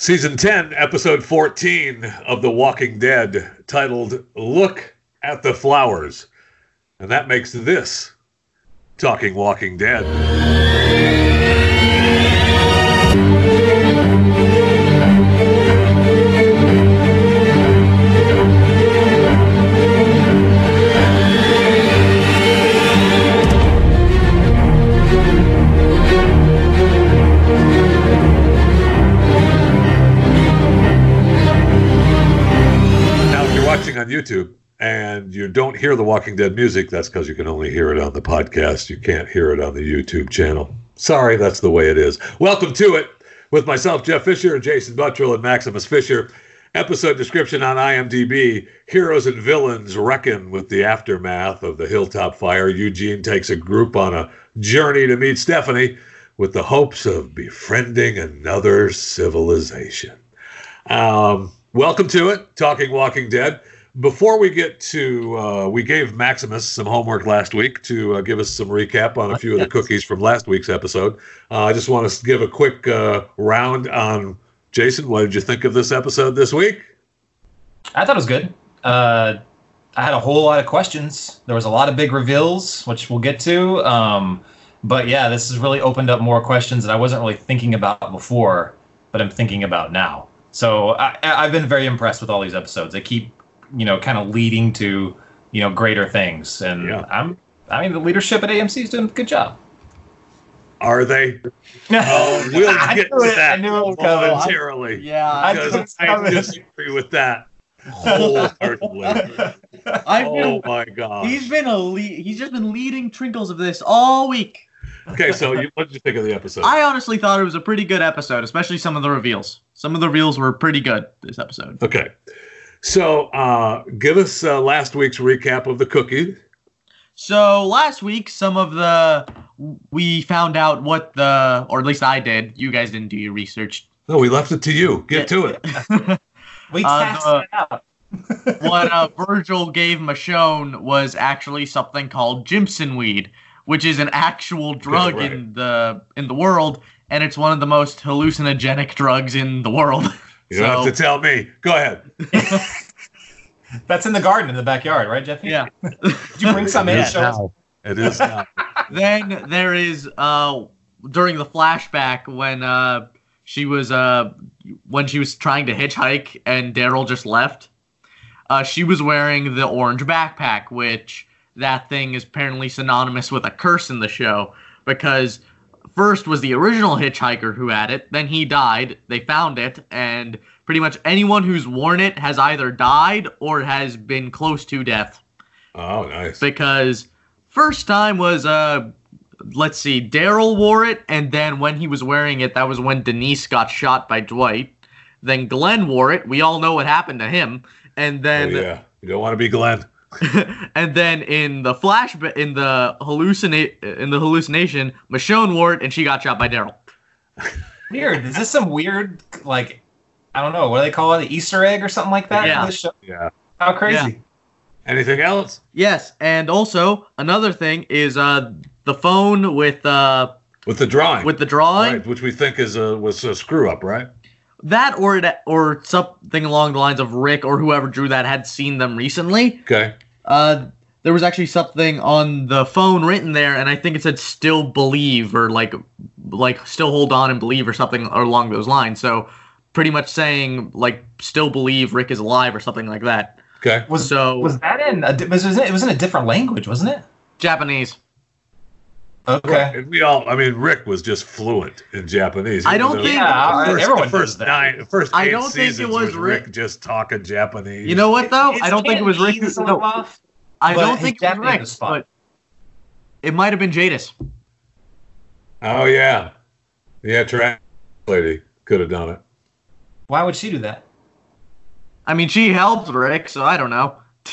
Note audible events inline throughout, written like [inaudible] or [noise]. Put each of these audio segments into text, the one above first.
Season 10, episode 14 of The Walking Dead, titled Look at the Flowers. And that makes this Talking Walking Dead. YouTube and you don't hear the Walking Dead music, that's because you can only hear it on the podcast. You can't hear it on the YouTube channel. Sorry, that's the way it is. Welcome to it with myself, Jeff Fisher, Jason Buttrill, and Maximus Fisher. Episode description on IMDb Heroes and villains reckon with the aftermath of the Hilltop fire. Eugene takes a group on a journey to meet Stephanie with the hopes of befriending another civilization. Um, welcome to it, Talking Walking Dead. Before we get to, uh, we gave Maximus some homework last week to uh, give us some recap on a few of the cookies from last week's episode. Uh, I just want to give a quick uh, round on Jason. What did you think of this episode this week? I thought it was good. Uh, I had a whole lot of questions. There was a lot of big reveals, which we'll get to. Um, but yeah, this has really opened up more questions that I wasn't really thinking about before, but I'm thinking about now. So I- I've been very impressed with all these episodes. They keep, you know, kind of leading to, you know, greater things, and Yeah. I'm. I mean, the leadership at AMC is doing a good job. Are they? [laughs] Oh, we'll I get knew to it. that I was coming. momentarily. Yeah, I Because knew I disagree with that [laughs] wholeheartedly. I've oh been, my gosh. he's been a lead, he's just been leading trinkles of this all week. Okay, so you, what did you think of the episode? I honestly thought it was a pretty good episode, especially some of the reveals. Some of the reveals were pretty good this episode. Okay. So uh, give us uh, last week's recap of the cookie. So last week, some of the we found out what the, or at least I did. You guys didn't do your research. No, we left it to you. Get to it. [laughs] [laughs] we Uh, taxed the- it out. [laughs] what uh, Virgil gave Michonne was actually something called Jimson weed, which is an actual drug right. in the in the world, and it's one of the most hallucinogenic drugs in the world. You don't So- have to tell me. Go ahead. [laughs] That's in the garden in the backyard, right, Jeffy? yeah. Did you bring some in? It to is show us? now. It is now. [laughs] then there is uh during the flashback when uh she was uh when she was trying to hitchhike and Daryl just left. Uh she was wearing the orange backpack, which that thing is apparently synonymous with a curse in the show because first was the original hitchhiker who had it, then he died, they found it and pretty much anyone who's worn it has either died or has been close to death Oh, nice. because first time was uh let's see daryl wore it and then when he was wearing it that was when denise got shot by dwight then glenn wore it we all know what happened to him and Oh, then yeah. You don't want to be Glenn. [laughs] and then in the flash in the hallucinate in the hallucination michonne wore it and she got shot by daryl Weird. Is this some weird, like, I don't know, what do they call it? An Easter egg or something like that? Yeah. This show? Yeah. How crazy. Yeah. Anything else? yes and also another thing is uh the phone with uh With the drawing. with the drawing right, which we think is a was a screw up, right? That or it, or something along the lines of Rick or whoever drew that had seen them recently. Okay. Uh, there was actually something on the phone written there, and I think it said "still believe" or like like "still hold on and believe" or something along those lines. So pretty much saying like "still believe Rick is alive" or something like that. Okay. Was So was that in? A, was it, it was in a different language, wasn't it? Japanese. Okay. And we all, I mean, Rick was just fluent in Japanese. I don't think- Yeah, first, everyone the first does that. nine, the first I don't think it was was Rick Rick. just talking Japanese. You know what though? His I don't think it was Rick. Cantonese who- is a little no, off, I don't think it was Rick, but it might have been Jadis. Oh yeah, yeah. Track lady could have done it. Why would she do that? I mean, she helped Rick, so I don't know. [laughs]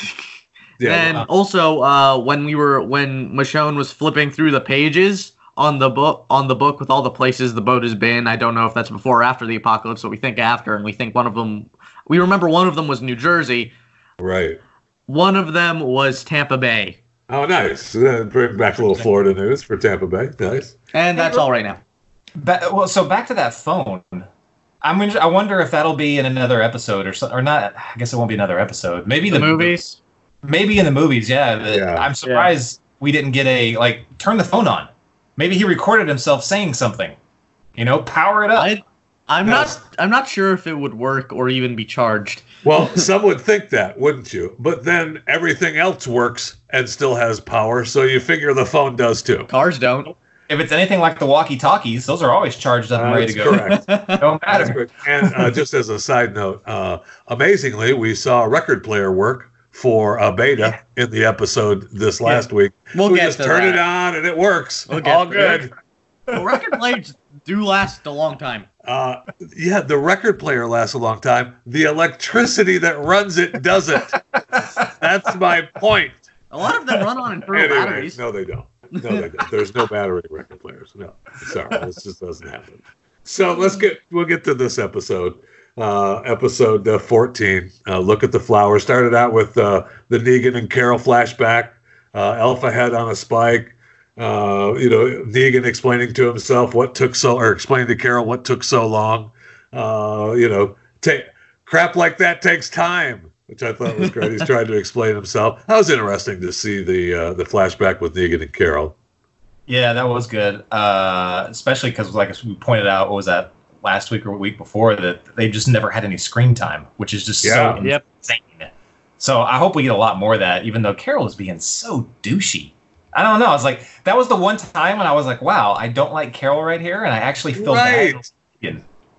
Yeah. and well- also, uh, when we were when Michonne was flipping through the pages on the book on the book with all the places the boat has been, I don't know if that's before or after the apocalypse, but we think after, and we think one of them. We remember one of them was New Jersey. right. One of them was Tampa Bay, Oh, nice. Uh, bring back a little Florida news for Tampa Bay. Nice. and that's all right now. Ba- well, so back to that phone. I, I'm I wonder if that'll be in another episode or so, or not. I guess it won't be another episode. Maybe The the, movies. Maybe in the movies. Yeah. Yeah. I'm surprised we didn't get a like turn the phone on. Maybe he recorded himself saying something. You know, power it up. I, I'm not. I'm not sure if it would work or even be charged. Well, some would think that, wouldn't you? But then everything else works and still has power, so you figure the phone does too. Cars don't. if it's anything like the walkie-talkies, those are always charged up and ready to go. correct. [laughs] Don't matter. And uh, just as a side note, uh, amazingly, we saw a record player work for a beta in the episode this last week. We'll we just turn that. it on and it works. We'll All good. Well, record players do last a long time. Uh, yeah, the record player lasts a long time. The electricity that runs it doesn't. That's my point. A lot of them run on internal Anyway, batteries. no, they don't. No, they don't. There's no battery record players. No, sorry, this just doesn't happen. So let's get we'll get to this episode. Uh, episode uh, 14. Uh, look at the flowers. Started out with uh, the Negan and Carol flashback. Uh, Alpha head on a spike. Uh, you know, Negan explaining to himself what took so, or explaining to Carol what took so long. Uh, you know, crap like that takes time, which I thought was great. He's [laughs] trying to explain himself. That was interesting to see the uh, the flashback with Negan and Carol. Yeah, that was good. Uh, especially because, like we pointed out, what was that last week or week before that they just never had any screen time, which is just Yeah. so Yep. insane. So I hope we get a lot more of that. Even though Carol is being so douchey, I don't know. I was like, that was the one time when I was like, wow, I don't like Carol right here, and I actually feel bad. Right.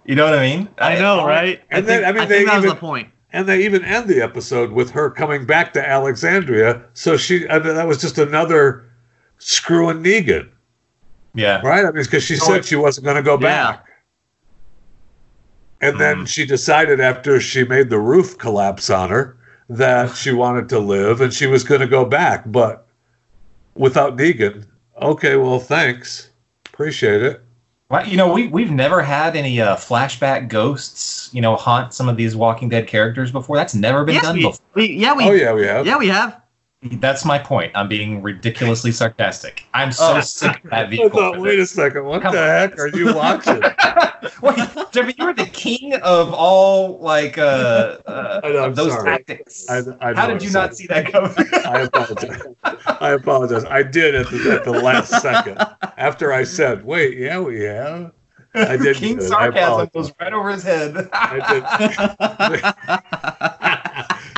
You know what I mean? I know, right? And I then, I mean, I they think that was even- the point. And they even end the episode with her coming back to Alexandria. So she, I mean, that was just another screwing Negan, Yeah. right? I mean, because she Oh, said it- she wasn't going to go Yeah. back. And then Mm. she decided after she made the roof collapse on her that she wanted to live and she was going to go back. But without Negan, okay, well, thanks. Appreciate it. Well, you know, we we've never had any uh, flashback ghosts, you know, haunt some of these Walking Dead characters before. That's never been Yes, done we, before. we, yeah, we, oh, yeah, we have. yeah, we have. That's my point. I'm being ridiculously sarcastic. I'm so Oh. sick of that I vehicle. [laughs] thought, wait a second. What Come the on. heck are you watching? [laughs] Wait, Jeffy, you were the king of all like uh, [laughs] uh know, those sorry. tactics. I, I How did you I'm not sorry. see that coming? I apologize. I apologize. I did at the, at the last second after I said, "Wait, yeah, we have." I did King sarcasm goes right over his head. I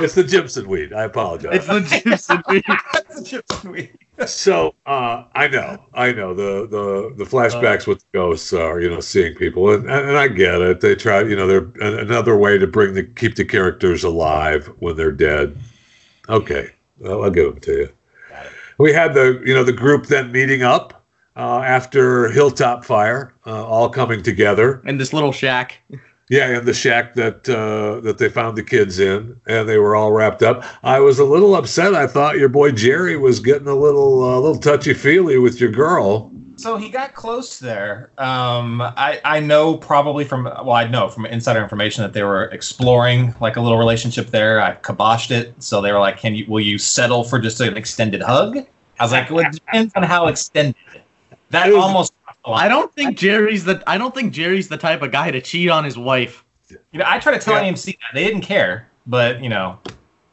it's the Jimson weed. I apologize. it's the Gibson beat. That's just sweet. so uh, I know, I know the the the flashbacks with the ghosts are you know seeing people, and, and I get it. They try, you know, they're an- another way to bring the keep the characters alive when they're dead. Okay, well, I'll give them to you. We had the you know the group then meeting up uh, after Hilltop Fire, uh, all coming together. in this little shack. Yeah, in the shack that uh, that they found the kids in, and they were all wrapped up. I was a little upset. I thought your boy Jerry was getting a little uh, little touchy feely with your girl. So he got close there. Um, I I know probably from well I know from insider information that they were exploring like a little relationship there. I kiboshed it, so they were like, "Can you will you settle for just an extended hug?" I was like, "Well, it depends on how extended." That almost. I don't think Jerry's the. I don't think Jerry's the type of guy to cheat on his wife. You know, I tried to tell Yeah. AMC that they didn't care, but you know,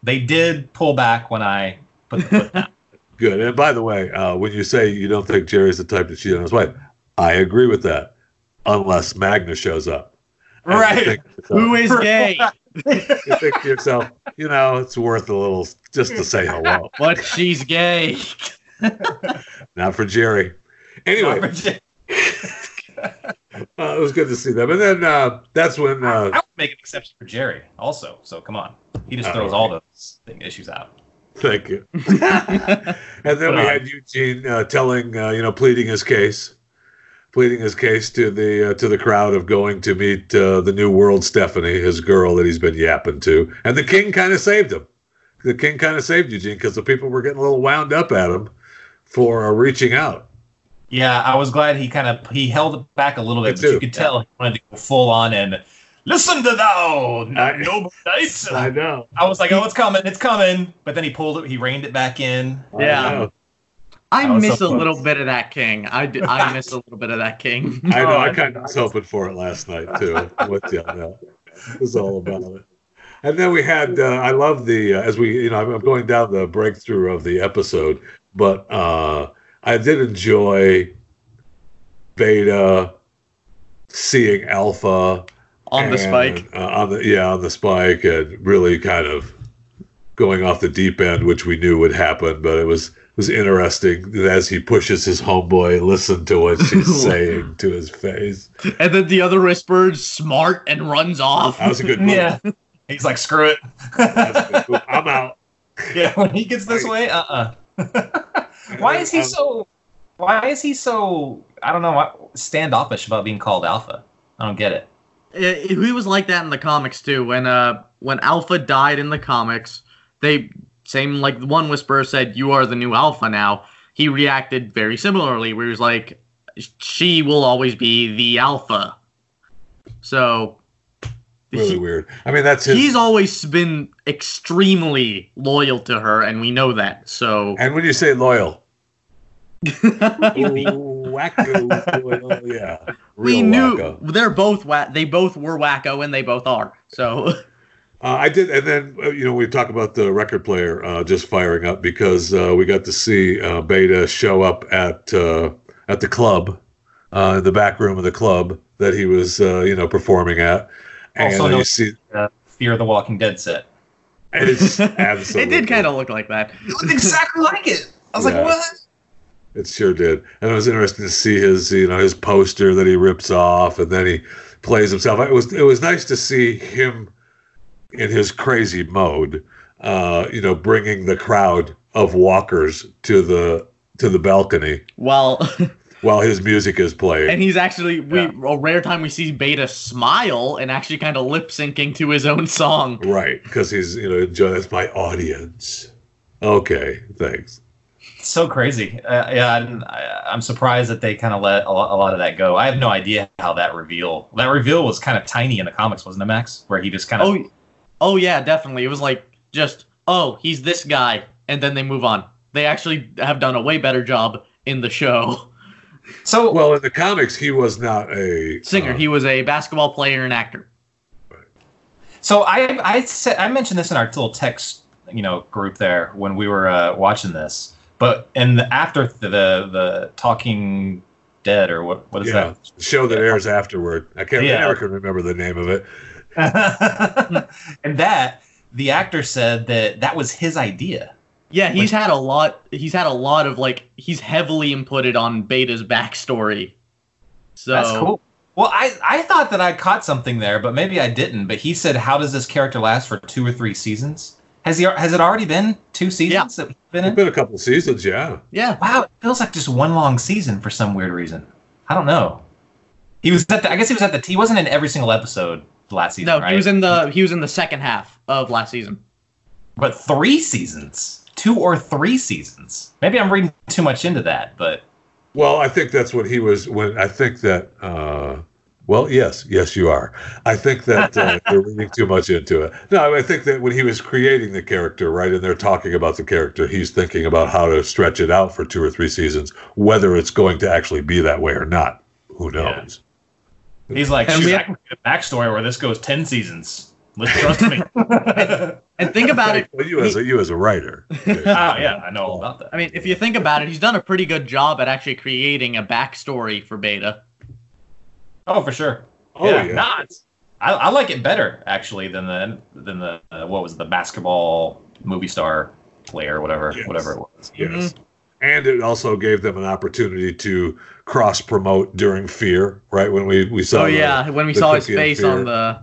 they did pull back when I put the foot down. [laughs] Good. And by the way, uh, when you say you don't think Jerry's the type to cheat on his wife, I agree with that, unless Magna shows up. And Right. yourself- Who is gay? [laughs] you think to yourself, you know, it's worth a little just to say hello. but she's gay. [laughs] Not for Jerry. Anyway, uh, [laughs] it was good to see them. And then uh, that's when I uh, would make an exception for Jerry also. So come on, he just Oh, throws all those thing issues out. Thank you. [laughs] and then we But, uh, had Eugene uh, telling, uh, you know, pleading his case, pleading his case to the uh, to the crowd of going to meet uh, the new world Stephanie, his girl that he's been yapping to, and the king kind of saved him. The king kind of saved Eugene because the people were getting a little wound up at him for uh, reaching out. Yeah, I was glad he kind of he held it back a little Me bit, but too. you could tell he wanted to go full on and listen to thou, I- noble knights. I know. I was like, oh, it's coming, it's coming. But then he pulled it, he reined it back in. Yeah. I know. I That miss so a little close. bit of that king. I, do, I [laughs] miss a little bit of that king. I know. I I kind of was hoping for it last night too. I'm with you. It was all about it. And then we had. Uh, I love the uh, as we you know I'm going down the breakthrough of the episode, but uh, I did enjoy Beta seeing Alpha on the spike. uh, on the yeah on the spike and really kind of going off the deep end, which we knew would happen, but it was was interesting as he pushes his homeboy, listen to what she's [laughs] saying to his face. And then the other whispers smart and runs off. That was a good move. Yeah. He's like, screw it. That was a good move. I'm out. [laughs] yeah, when he gets this way, uh uh [laughs] Why is he Um, so why is he so I don't know standoffish about being called alpha? I don't get it. It- he was like that in the comics too. When uh when Alpha died in the comics, they same like one whisperer said, "You are the new Alpha now." He reacted very similarly, where he was like, "She will always be the Alpha." So Really he- weird. I mean, that's his. he's always been extremely loyal to her, and we know that. So and when you say loyal, [laughs] Ooh, wacko, loyal, yeah, [laughs] we knew wacko. they're both wa- they both were wacko, and they both are. So [laughs] Uh, I did, and then uh, you know we talk about the record player uh, just firing up because uh, we got to see uh, Beta show up at uh, at the club, uh, the back room of the club that he was uh, you know performing at, and Also known- you see Uh, Fear of the Walking Dead set. it's [laughs] it did kind of look like that. It looked exactly like it. I was Yeah. like, what? It sure did, and it was interesting to see his, you know, his poster that he rips off, and then he plays himself. It was, it was nice to see him in his crazy mode, uh, you know, bringing the crowd of walkers to the to the balcony Well, [laughs] while his music is playing. and he's actually we Yeah. a rare time we see Beta smile and actually kind of lip syncing to his own song. right, because he's, you know, enjoy that's my audience. Okay, thanks. so crazy. Uh, yeah, I, didn't- I, I'm surprised that they kind of let a lot, a lot of that go. I have no idea how that reveal. That reveal was kind of tiny in the comics, wasn't it, Max? Where he just kind of. Oh, oh yeah, definitely. It was like just oh he's this guy, and then they move on. They actually have done a way better job in the show. [laughs] so Well, in the comics, he was not a Singer, uh, he was a basketball player and actor. So I I said I mentioned this in our little text you know group there when we were uh, watching this, but and after the, the the Talking Dead or what what is yeah, show that airs afterward. I can't. Yeah. I never can remember the name of it. [laughs] and that the actor said that that was his idea. Yeah, he's had a lot. He's had a lot of like he's heavily inputted on Beta's backstory. So That's cool. Well, I, I thought that I caught something there, but maybe I didn't. But he said, "How does this character last for two or three seasons? Has he has it already been two seasons that he's been It's in? been a couple seasons, yeah. Yeah, Wow, it feels like just one long season for some weird reason. I don't know. He was at the, I guess he was at the. He wasn't in every single episode last season. no, right? he was in the he was in the second half of last season. but three seasons, two or three seasons. Maybe I'm reading too much into that, but Well, I think that's what he was when I think that uh well, yes, yes you are. I think that uh, [laughs] you're reading too much into it. No, I think that when he was creating the character, right, and they're talking about the character, he's thinking about how to stretch it out for two or three seasons, whether it's going to actually be that way or not. Who Yeah. knows? he's like, And shoot, we I can get a backstory where this goes ten seasons. Let's trust me. [laughs] [laughs] oh And think about it. Well, you as a you as a writer. [laughs] yeah, I know all about that. I mean, if you think about it, he's done a pretty good job at actually creating a backstory for Beta. Oh, for sure. Oh yeah, yeah. nah, I, I like it better actually than the than the uh, what was it, the basketball movie star player, whatever, Yes. whatever it was. Yes. And it also gave them an opportunity to cross promote during Fear, right? When we, we saw Oh the- yeah, when we saw his face on the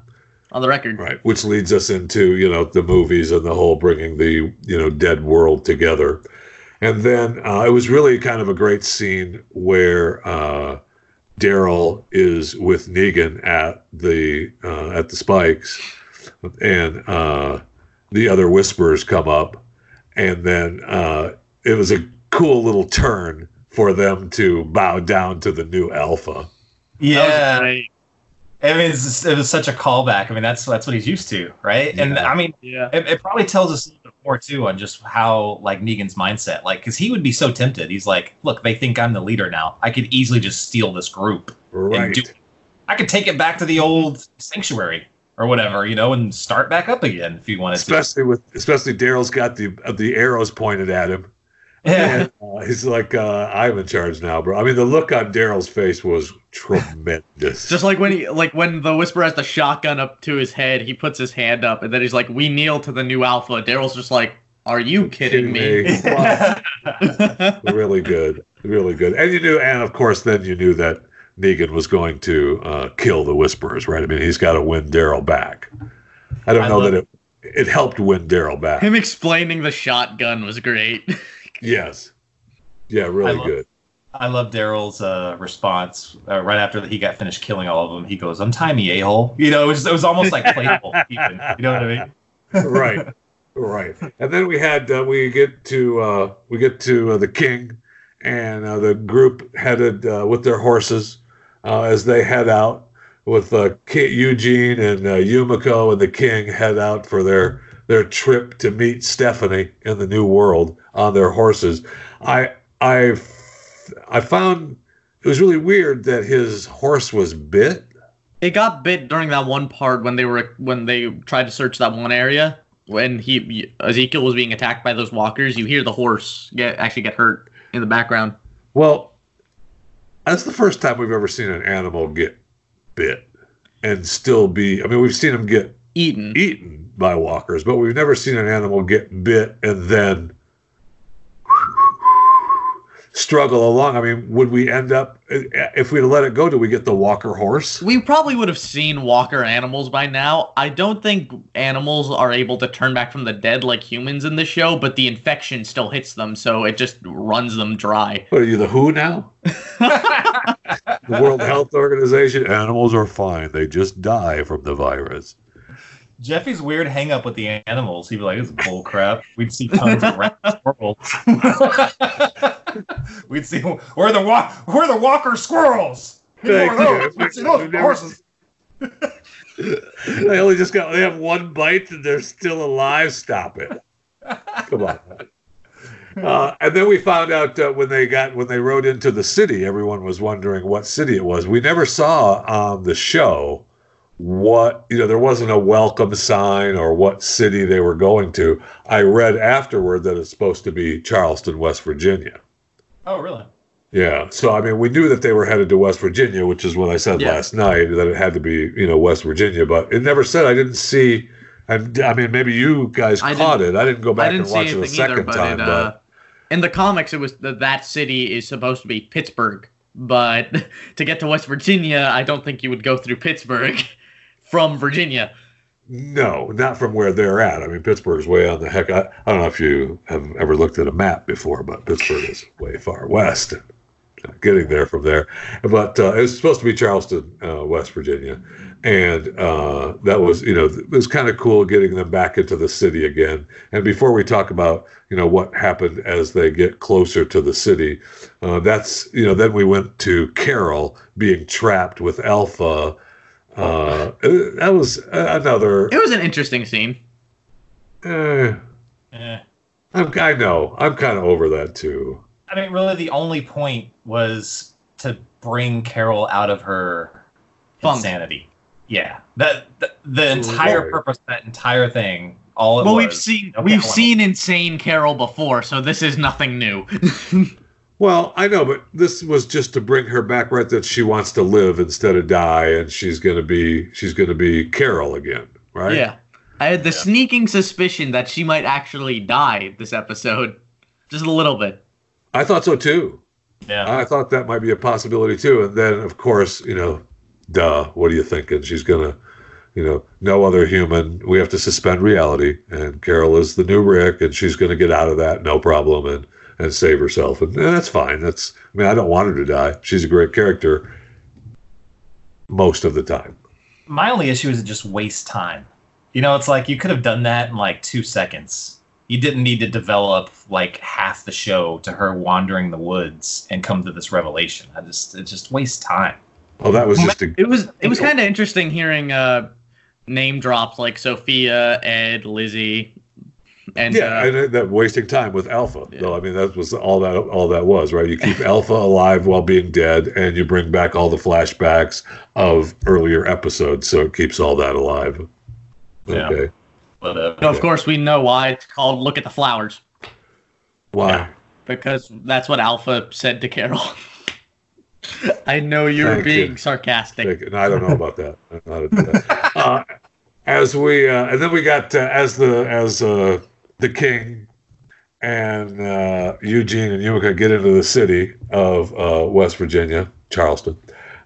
on the record. Right, which leads us into you know the movies and the whole bringing the you know dead world together, and then uh, it was really kind of a great scene where uh, Daryl is with Negan at the uh, at the Spikes, and uh, the other whispers come up, and then uh, it was a cool little turn for them to bow down to the new Alpha. Yeah, Right. I mean, it's, it was such a callback. I mean, that's that's what he's used to, right? And I mean, Yeah. it, it probably tells us a little bit more too on just how like Negan's mindset, like, because he would be so tempted. He's like, look, they think I'm the leader now. I could easily just steal this group. Right. do- I could take it back to the old sanctuary or whatever, you know, and start back up again if you wanted Especially with especially Daryl's got the uh, the arrows pointed at him. Yeah. And, uh, he's like, uh, I'm in charge now, bro. I mean, the look on Daryl's face was tremendous. [laughs] Just like when he, like when the Whisperer has the shotgun up to his head, he puts his hand up, and then he's like, "We kneel to the new Alpha." Daryl's just like, "Are you kidding, me?" [laughs] really good, really good. And you knew, and of course, then you knew that Negan was going to uh, kill the Whisperers, right? I mean, he's got to win Daryl back. I don't I know that it it helped win Daryl back. Him explaining the shotgun was great. [laughs] Yes, yeah, I really love- good. I love Daryl's uh, response uh, right after he got finished killing all of them. He goes, "Untie me, a hole." You know, it was, it was almost like playful. [laughs] even, you know what I mean? right right and then we had uh, we get to uh, we get to uh, the king and uh, the group headed uh, with their horses uh, as they head out with uh, Eugene and uh, Yumiko and the king head out for their their trip to meet Stephanie in the new world on their horses. I I I found it was really weird that his horse was bit. It got bit during that one part when they were when they tried to search that one area when he Ezekiel was being attacked by those walkers. You hear the horse get actually get hurt in the background. Well, that's the first time we've ever seen an animal get bit and still be. I mean, we've seen them get Eaten. eaten by walkers, but we've never seen an animal get bit and then struggle along. I mean, would we end up if we'd let it go? Do we get the walker horse? We probably would have seen walker animals by now. I don't think animals are able to turn back from the dead like humans in the show, but the infection still hits them, so it just runs them dry. What are you, the Who now? [laughs] the World Health Organization. Animals are fine; they just die from the virus. Jeffy's weird hang up with the animals. He'd be like, "This is bull crap." We'd see tons of rat squirrels. [laughs] We'd see where the wa- where the walker squirrels. Need more of Thank those. We'd see those horses. they only just got they have one bite and they're still alive. Stop it. Come on. [laughs] Uh, and then we found out uh, when they got when they rode into the city, everyone was wondering what city it was. We never saw on the show what you know. There wasn't a welcome sign or what city they were going to. I read afterward that it's supposed to be Charleston, West Virginia. Oh, really? Yeah. So I mean, we knew that they were headed to West Virginia, which is what I said Yeah. last night that it had to be, you know, West Virginia. But it never said. I didn't see. And I mean, maybe you guys I caught it. I didn't go I back didn't and watch it a second either, but time. it, uh, in the comics, it was that that city is supposed to be Pittsburgh, but [laughs] to get to West Virginia, I don't think you would go through Pittsburgh [laughs] from Virginia. no, not from where they're at. I mean, Pittsburgh's way on the heck. I, I don't know if you have ever looked at a map before, but Pittsburgh is way far west. Getting there from there, but uh, it was supposed to be Charleston, uh, West Virginia, and uh, that was you know it was kind of cool getting them back into the city again. And before we talk about you know what happened as they get closer to the city, uh, that's you know then we went to Carol being trapped with Alpha. Uh, that was another. It was an interesting scene. Eh, Eh. I'm, I know. I'm kind of over that too. I mean, really, the only point was to bring Carol out of her Funk. insanity. Yeah, that the, the entire Right. purpose of that entire thing, all of it well, was. we've seen okay, we've wanna- seen insane Carol before, so this is nothing new. [laughs] Well, I know, but this was just to bring her back, right? That she wants to live instead of die, and she's gonna be she's gonna be Carol again, right? Yeah, I had the Yeah. sneaking suspicion that she might actually die this episode, just a little bit. I thought so too. yeah. I thought that might be a possibility too. And then, of course, you know, duh. What are you thinking? She's gonna, you know, no other human. We have to suspend reality, and Carol is the new Rick, and she's gonna get out of that, no problem, and and save herself, and, and that's fine. That's. I mean, I don't want her to die. She's a great character. Most of the time. My only issue is it just wastes time. You know, it's like you could have done that in like two seconds. You didn't need to develop like half the show to her wandering the woods and come to this revelation. I just it just wastes time. Oh, that was just a It was it was kind of interesting hearing uh, name drops like Sophia, Ed, Lizzie, And yeah, uh, and that wasting time with Alpha. Yeah. Though I mean, that was all that all that was, right? You keep Alpha [laughs] alive while being dead, and you bring back all the flashbacks of earlier episodes, so it keeps all that alive. Yeah. Okay. Whatever. of course, we know why it's called "Look at the Flowers" Why? Yeah. because that's what Alpha said to Carol. [laughs] I know you're Thank being you. sarcastic. No, I don't know about that. I don't know how to do that. [laughs] uh, as we uh, and then we got uh, as the as uh, the king and uh, Eugene and Yumiko get into the city of uh, West Virginia, Charleston.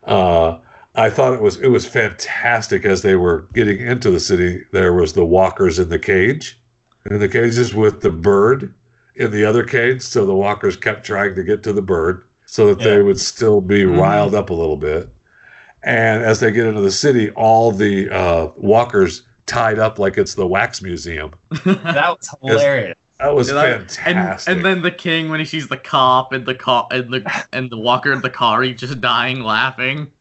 Uh, I thought it was it was fantastic as they were getting into the city. There was the walkers in the cage, in the cages with the bird in the other cage. So the walkers kept trying to get to the bird so that they would still be Mhm. riled up a little bit. And as they get into the city, all the uh, walkers tied up like it's the wax museum. [laughs] That was hilarious. That was Yeah, that- and, fantastic. and then the king when he sees the cop and the cop and the and the walker in the car, he's just dying laughing.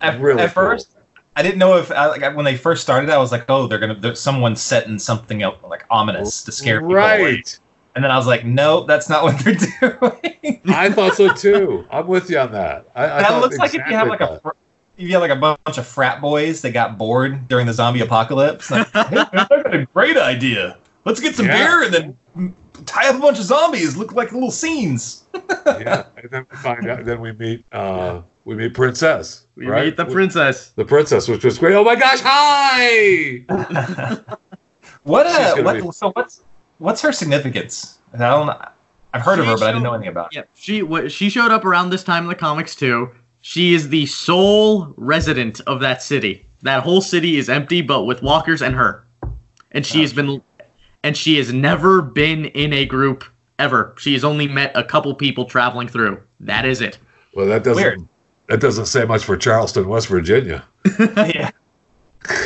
At, Really at cool. first, I didn't know if I, like when they first started. I was like, oh, they're gonna there's someone setting something up like ominous to scare people away. right. And then I was like, no, that's not what they're [laughs] doing. I thought so too. I'm with you on that. I, I that thought looks like if you have like exactly a fr- if you have like a bunch of frat boys that got bored during the zombie apocalypse. Like, [laughs] hey, I got a great idea. Let's get some Yeah. beer and then tie up a bunch of zombies. Look like little scenes. [laughs] yeah, and then we find out. Then we meet. Uh, we meet Princess. We right? meet the princess. The princess, which was great. Oh my gosh! Hi. [laughs] what She's uh, what, be- so what's what's her significance? I don't. I've heard of She her, but I didn't know anything about. her. Yeah, she wa- she showed up around this time in the comics too. She is the sole resident of that city. That whole city is empty, but with walkers and her. And she Oh, has been, and she has never been in a group ever. She has only met a couple people traveling through. That is it. Well, that doesn't. Weird. That doesn't say much for Charleston, West Virginia. [laughs] yeah.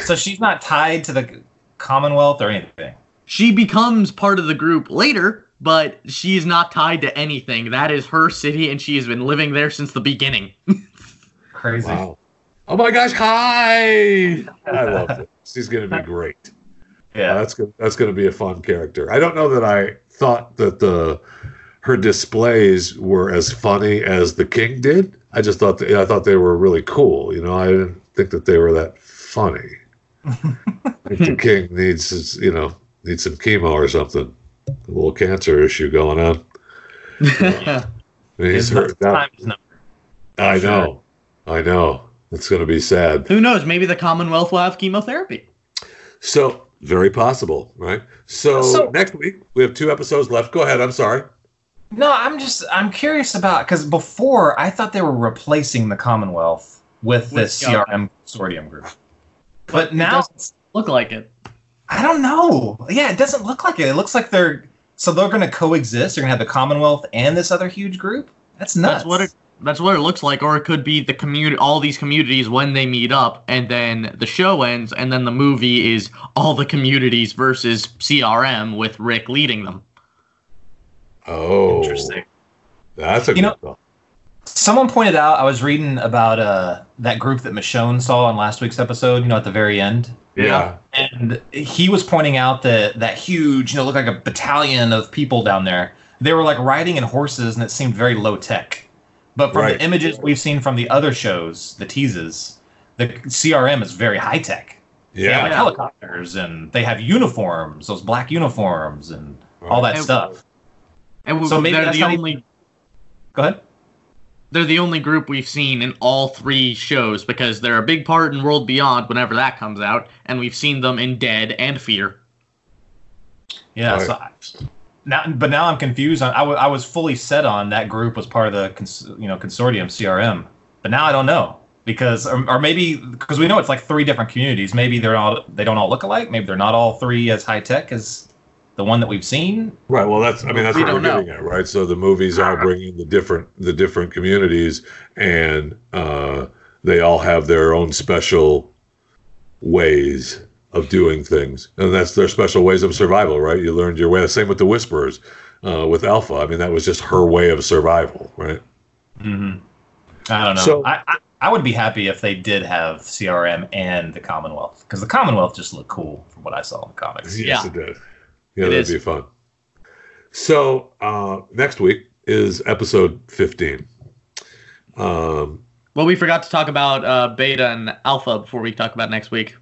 So she's not tied to the Commonwealth or anything. She becomes part of the group later, but she is not tied to anything. That is her city, and she has been living there since the beginning. [laughs] Crazy. Wow. Oh my gosh! Hi. I love it. She's gonna be great. Yeah. that's good. That's going to be a fun character. I don't know that I thought that the her displays were as funny as the king did. I just thought that, I thought they were really cool. You know, I didn't think that they were that funny. [laughs] The king needs his, you know needs some chemo or something. A little cancer issue going on. I he's hurt that. time is. I Sure. know. I know. It's going to be sad. Who knows? Maybe the Commonwealth will have chemotherapy. So very possible, right? So, So- next week we have two episodes left. Go ahead. I'm sorry. No, I'm just I'm curious about because before I thought they were replacing the Commonwealth with With this CRM. CRM consortium group, but now doesn't Look like it. I don't know. Yeah, it doesn't look like it. It looks like they're so they're going to coexist. They're going to have the Commonwealth and this other huge group. That's nuts. That's what it. That's what it looks like, or it could be the community, all these communities when they meet up, and then the show ends, and then the movie is all the communities versus CRM with Rick leading them. Oh, Interesting. That's a You good know- thought. Someone pointed out I was reading about uh that group that Michonne saw on last week's episode. You know, at the very end. Yeah. and he was pointing out that that huge, you know, looked like a battalion of people down there. They were like riding in horses, and it seemed very low tech. But from Right. the images we've seen from the other shows, the teases, the CRM is very high tech. They have Yeah. like helicopters, and they have uniforms, those black uniforms, and all that Right. stuff. And So maybe they're that's the not only Go ahead. They're the only group we've seen in all three shows because they're a big part in World Beyond whenever that comes out, and we've seen them in Dead and Fear. Yeah. Right. So I, now, but now I'm confused. I, I, wa- I was fully set on that group was part of the cons, you know consortium CRM, but now I don't know because or, or maybe because we know it's like three different communities. Maybe they're all they don't all look alike. Maybe they're not all three as high tech as the one that we've seen. Right. Well, that's. I mean, that's We what we're don't know. getting at, right? So the movies are bringing the different the different communities, and uh, they all have their own special ways of doing things, and that's their special ways of survival, right? You learned your way. The Same with the Whisperers, uh, with Alpha. I mean, that was just her way of survival, right? Mm-hmm. I don't know. So- I, I I would be happy if they did have CRM and the Commonwealth because the Commonwealth just looked cool from what I saw in the comics. Yes, Yeah. it did. Yeah, It that'd is. be fun. So uh, next week is episode 15. Um, Well, we forgot to talk about uh, beta and alpha before we talk about next week.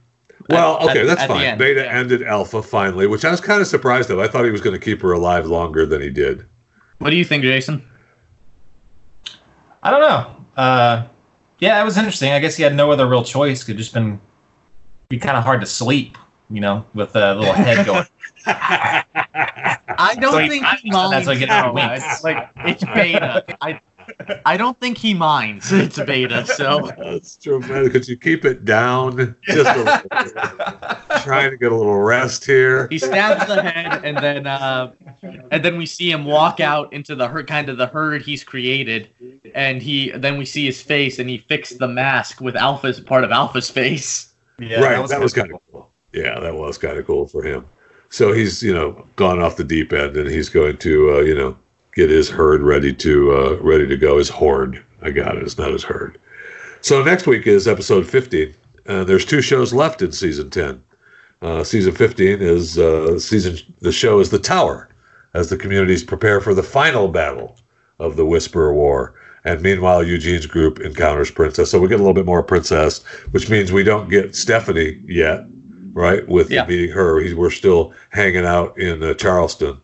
well, At- okay, at- that's at fine. Beta yeah. ended alpha finally, which I was kind of surprised of. I thought he was going to keep her alive longer than he did. What do you think, Jason? I don't know. Uh, yeah, it was interesting. I guess he had no other real choice. Could just been be kind of hard to sleep, you know, with a little head [laughs] going. I don't So think finds he minds. that's what gets no, winks. it's [laughs] like it's beta. I I don't think he minds. It's beta. So That's true, man. Could you keep it down? Just a little, [laughs] trying to get a little rest here. he stabs the head, and then uh, and then we see him walk out into the herd, kind of the herd he's created, and he then we see his face, and he fixed the mask with Alpha's part of Alpha's face. Yeah, right, that was, kinda kind of cool. Yeah, that was kind of cool for him. So he's you know gone off the deep end, and he's going to uh, you know get his herd ready to uh, ready to go. His horde. I got it. It's not his herd. So next week is episode 15. Uh, there's two shows left in season 10. Uh, season 15 is uh, season. The show is the Tower, as the communities prepare for the final battle of the Whisperer War. And meanwhile, Eugene's group encounters Princess. So we get a little bit more Princess, which means we don't get Stephanie yet, right? With Yeah. meeting her, He's, we're still hanging out in uh, Charleston,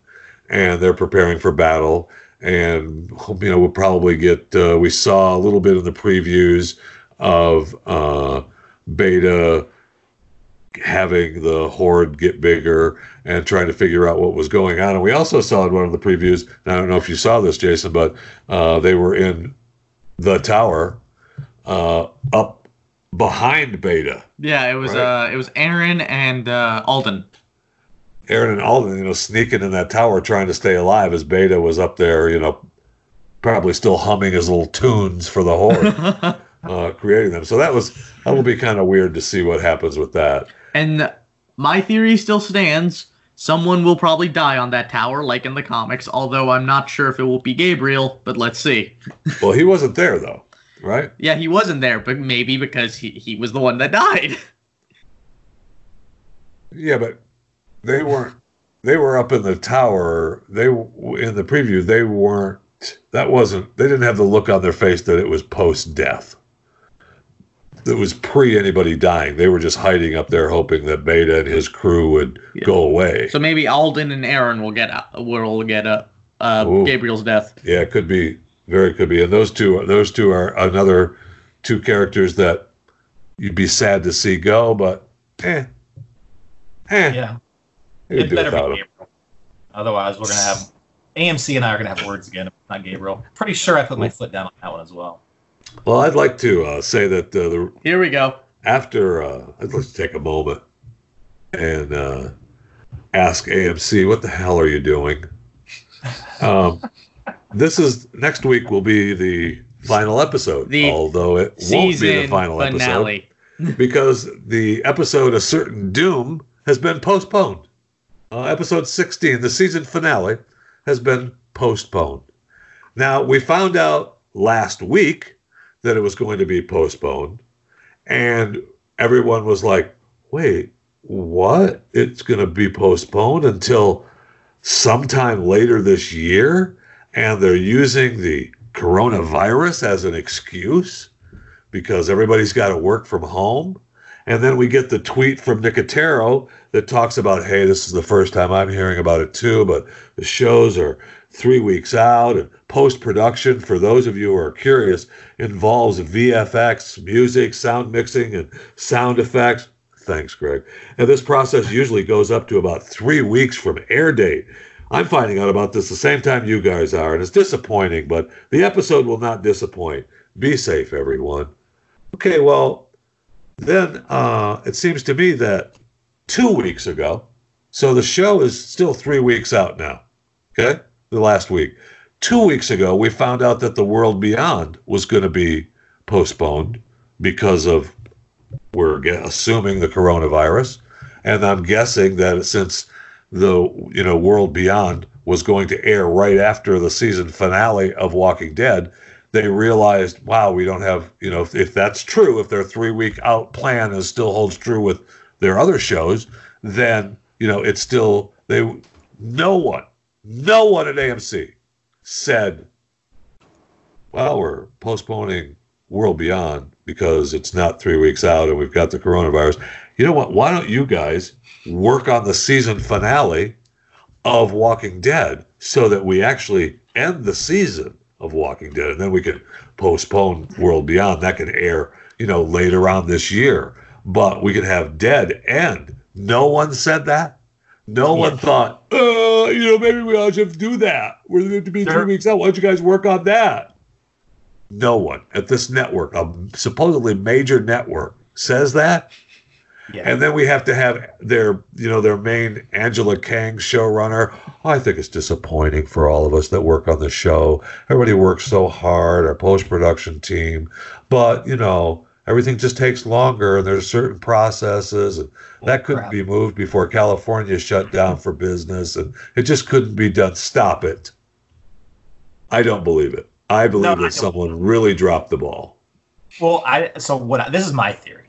and they're preparing for battle. And you know, we'll probably get. Uh, we saw a little bit in the previews of uh, Beta having the horde get bigger and trying to figure out what was going on. And we also saw in one of the previews. I don't know if you saw this, Jason, but uh, they were in the tower uh, up behind Beta. Yeah, it was Right. uh, it was Aaron and uh, Alden. Aaron and Alden, you know, sneaking in that tower trying to stay alive as Beta was up there, you know, probably still humming his little tunes for the horde, [laughs] uh, creating them. So that was that will be kind of weird to see what happens with that. And my theory still stands. Someone will probably die on that tower, like in the comics, although I'm not sure if it will be Gabriel, but let's see. Well, he wasn't there though, right? Yeah, he wasn't there, but maybe because he, he was the one that died. [laughs] Yeah, but they weren't. They were up in the tower. They in the preview. They weren't. That wasn't. They didn't have the look on their face that it was post death. It was pre anybody dying. They were just hiding up there, hoping that Beta and his crew would Yeah. go away. So maybe Alden and Aaron will get will get uh, uh, Ooh. Gabriel's death. Yeah, it could be. Very could be. And those two. Those two are another two characters that you'd be sad to see go, but eh, eh. Yeah, it better be without 'em. Gabriel. Otherwise, we're gonna have AMC and I are gonna have words again. Not Gabriel. Pretty sure I put my foot down on that one as well. Well, I'd like to uh, say that uh, the Here we go. after uh, I'd like to take a moment and uh, ask AMC, what the hell are you doing? [laughs] Um, this is next week will be the final episode, The although it won't be the final finale. episode [laughs] because the episode "A Certain Doom" has been postponed. Uh, episode 16, the season finale, has been postponed. Now we found out last week that it was going to be postponed, and everyone was like, wait, what? It's going to be postponed until sometime later this year? And they're using the coronavirus as an excuse because everybody's got to work from home. And then we get the tweet from Nicotero that talks about, hey, this is the first time I'm hearing about it too, but the shows are three weeks out and post production, for those of you who are curious, involves VFX, music, sound mixing, and sound effects. Thanks, Greg. And this process usually goes up to about three weeks from air date. I'm finding out about this the same time you guys are, and it's disappointing, but the episode will not disappoint. Be safe, everyone. Okay, well, then uh, it seems to me that two weeks ago, so the show is still three weeks out now, okay? The last week. Two weeks ago, we found out that The World Beyond was going to be postponed because of, we're assuming, the coronavirus. And I'm guessing that since the you know World Beyond was going to air right after the season finale of Walking Dead, they realized, wow, we don't have you know if, if that's true, if their three week out plan is still holds true with their other shows, then you know it's still they no one, no one at AMC said, well, we're postponing World Beyond because it's not three weeks out and we've got the coronavirus. You know what? Why don't you guys work on the season finale of Walking Dead so that we actually end the season of Walking Dead and then we can postpone World Beyond. That can air, you know, later on this year. But we could have Dead end. No one said that. No one thought, uh, you know, maybe we ought to do that. We're going to be three weeks out. Why don't you guys work on that? No one at this network, a supposedly major network, says that. Yeah. And then we have to have their, you know, their main Angela Kang showrunner. Oh, I think it's disappointing for all of us that work on the show. Everybody works so hard, our post production team, but you know, everything just takes longer, and there's certain processes, and that couldn't crap. be moved before California shut down for business, and it just couldn't be done. Stop it. I don't believe it. I believe No, that don't. someone really dropped the ball. Well, I so what? I, this is my theory.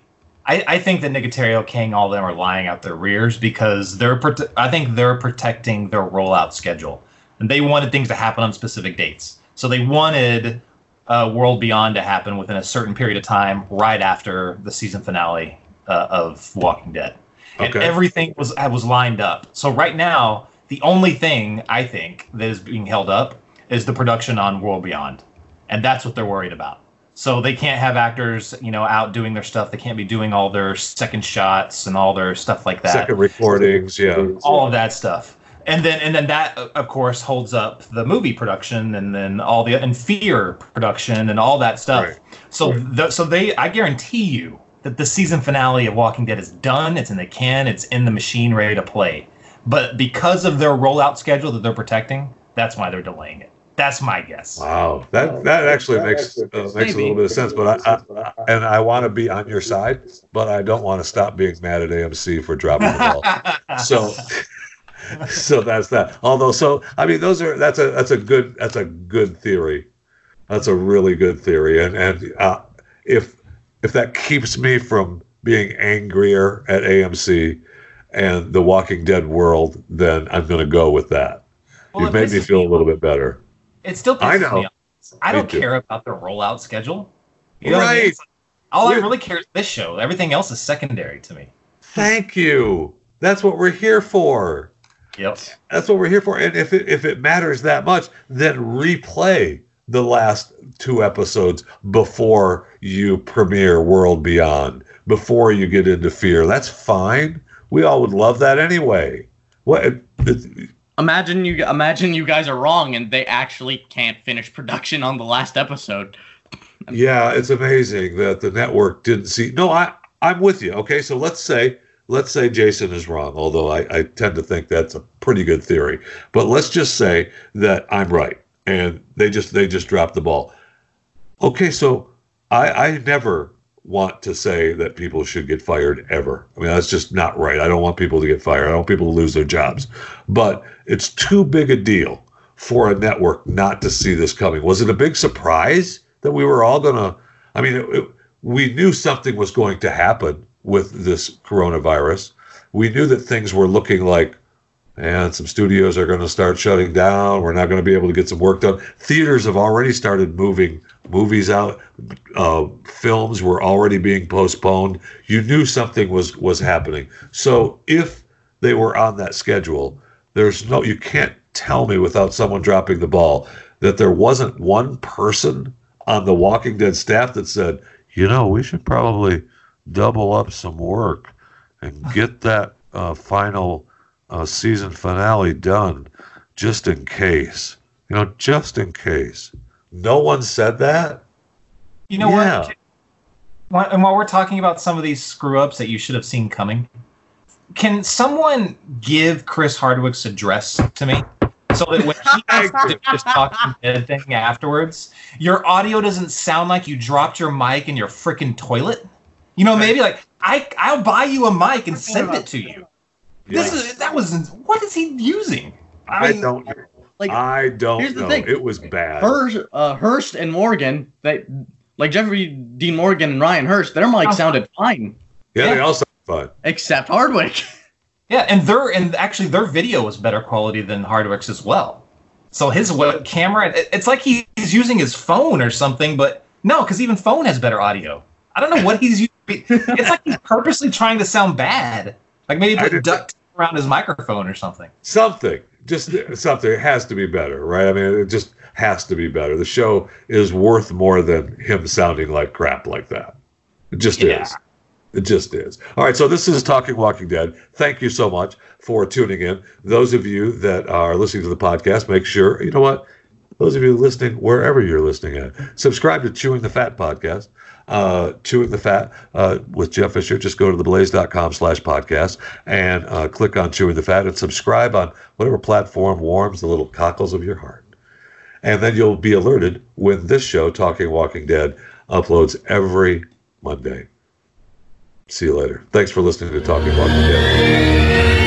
I, I think that Nicotero, King, all of them are lying out their rears because they're. prote- I think they're protecting their rollout schedule, and they wanted things to happen on specific dates. So they wanted uh, World Beyond to happen within a certain period of time, right after the season finale uh, of Walking Dead, and Okay. everything was was lined up. So right now, the only thing I think that is being held up is the production on World Beyond, and that's what they're worried about. So they can't have actors, you know, out doing their stuff. They can't be doing all their second shots and all their stuff like that. Second recordings, yeah. all of that stuff. And then and then that of course holds up the movie production and then all the and fear production and all that stuff. Right. So the, so they I guarantee you that the season finale of Walking Dead is done. It's in the can. It's in the machine, ready to play. But because of their rollout schedule that they're protecting, that's why they're delaying it. That's my guess. Wow, that that actually makes uh, makes a little bit of sense. But I, I and I want to be on your side, but I don't want to stop being mad at AMC for dropping the ball. [laughs] so [laughs] so that's that. Although, so I mean, those are that's a that's a good that's a good theory. That's a really good theory, and and uh, if if that keeps me from being angrier at AMC and the Walking Dead world, then I'm going to go with that. Well, You've it made me pisses feel a little bit better. It still pisses I know. me off. I don't care about the rollout schedule. You know what I mean? Right. Like, All I We're- really care is this show. Everything else is secondary to me. Thank you. That's what we're here for. Yep. That's what we're here for. And if it if it matters that much, then replay the last two episodes before you premiere World Beyond, before you get into Fear. That's fine. We all would love that anyway. What? Imagine you imagine you guys are wrong and they actually can't finish production on the last episode. yeah, it's amazing that the network didn't see. No, I I'm with you. Okay, so let's say let's say Jason is wrong, although I, I tend to think that's a pretty good theory. But let's just say that I'm right, and they just they just dropped the ball. Okay, so I I never want to say that people should get fired ever. I mean that's just not right. I don't want people to get fired. I don't want people to lose their jobs. But it's too big a deal for a network not to see this coming. Was it a big surprise that we were all gonna? I mean, it, it- we knew something was going to happen with this coronavirus. We knew that things were looking like, and some studios are going to start shutting down. We're not going to be able to get some work done. Theaters have already started moving movies out. Uh, films were already being postponed. You knew something was was happening. So if they were on that schedule, there's no you can't tell me without someone dropping the ball that there wasn't one person on the Walking Dead staff that said, you know, we should probably double up some work and get [laughs] that uh, final uh, season finale done just in case. You know, just in case. No one said that. You know Yeah. what? And while we're talking about some of these screw ups that you should have seen coming, can someone give Chris Hardwick's address to me? So that when he [laughs] has to this talking dead thing afterwards, your audio doesn't sound like you dropped your mic in your freaking toilet. You know, maybe like I I'll buy you a mic and send it to you. This is that was what is he using? I mean, don't know. Like I don't here's the know. thing. It was bad. Hurst, uh, Hurst and Morgan, they like Jeffrey Dean Morgan and Ryan Hurst, their mics Uh-huh. sounded fine, yeah, they yeah. all sound fun. except Hardwick. [laughs] Yeah, and their and actually their video was better quality than Hardwick's as well. So his web camera, it's like he's using his phone or something, but no, because even phone has better audio. I don't know what he's using. It's like he's purposely trying to sound bad. Like maybe put did- duct around his microphone or something. something just something it has to be better right? I mean it just has to be better. The show is worth more than him sounding like crap like that. It just Yeah. is. It just is. All right so this is talking walking dead. Thank you so much for tuning in. Those of you that are listening to the podcast make sure you know what? Those of you listening wherever you're listening at subscribe to chewing the fat podcast uh, chewing the fat uh, with jeff fisher just go to theblaze.com slash podcast and uh, click on chewing the fat and subscribe on whatever platform warms the little cockles of your heart. And then you'll be alerted when this show talking walking dead uploads every monday. See you later. Thanks for listening to talking walking dead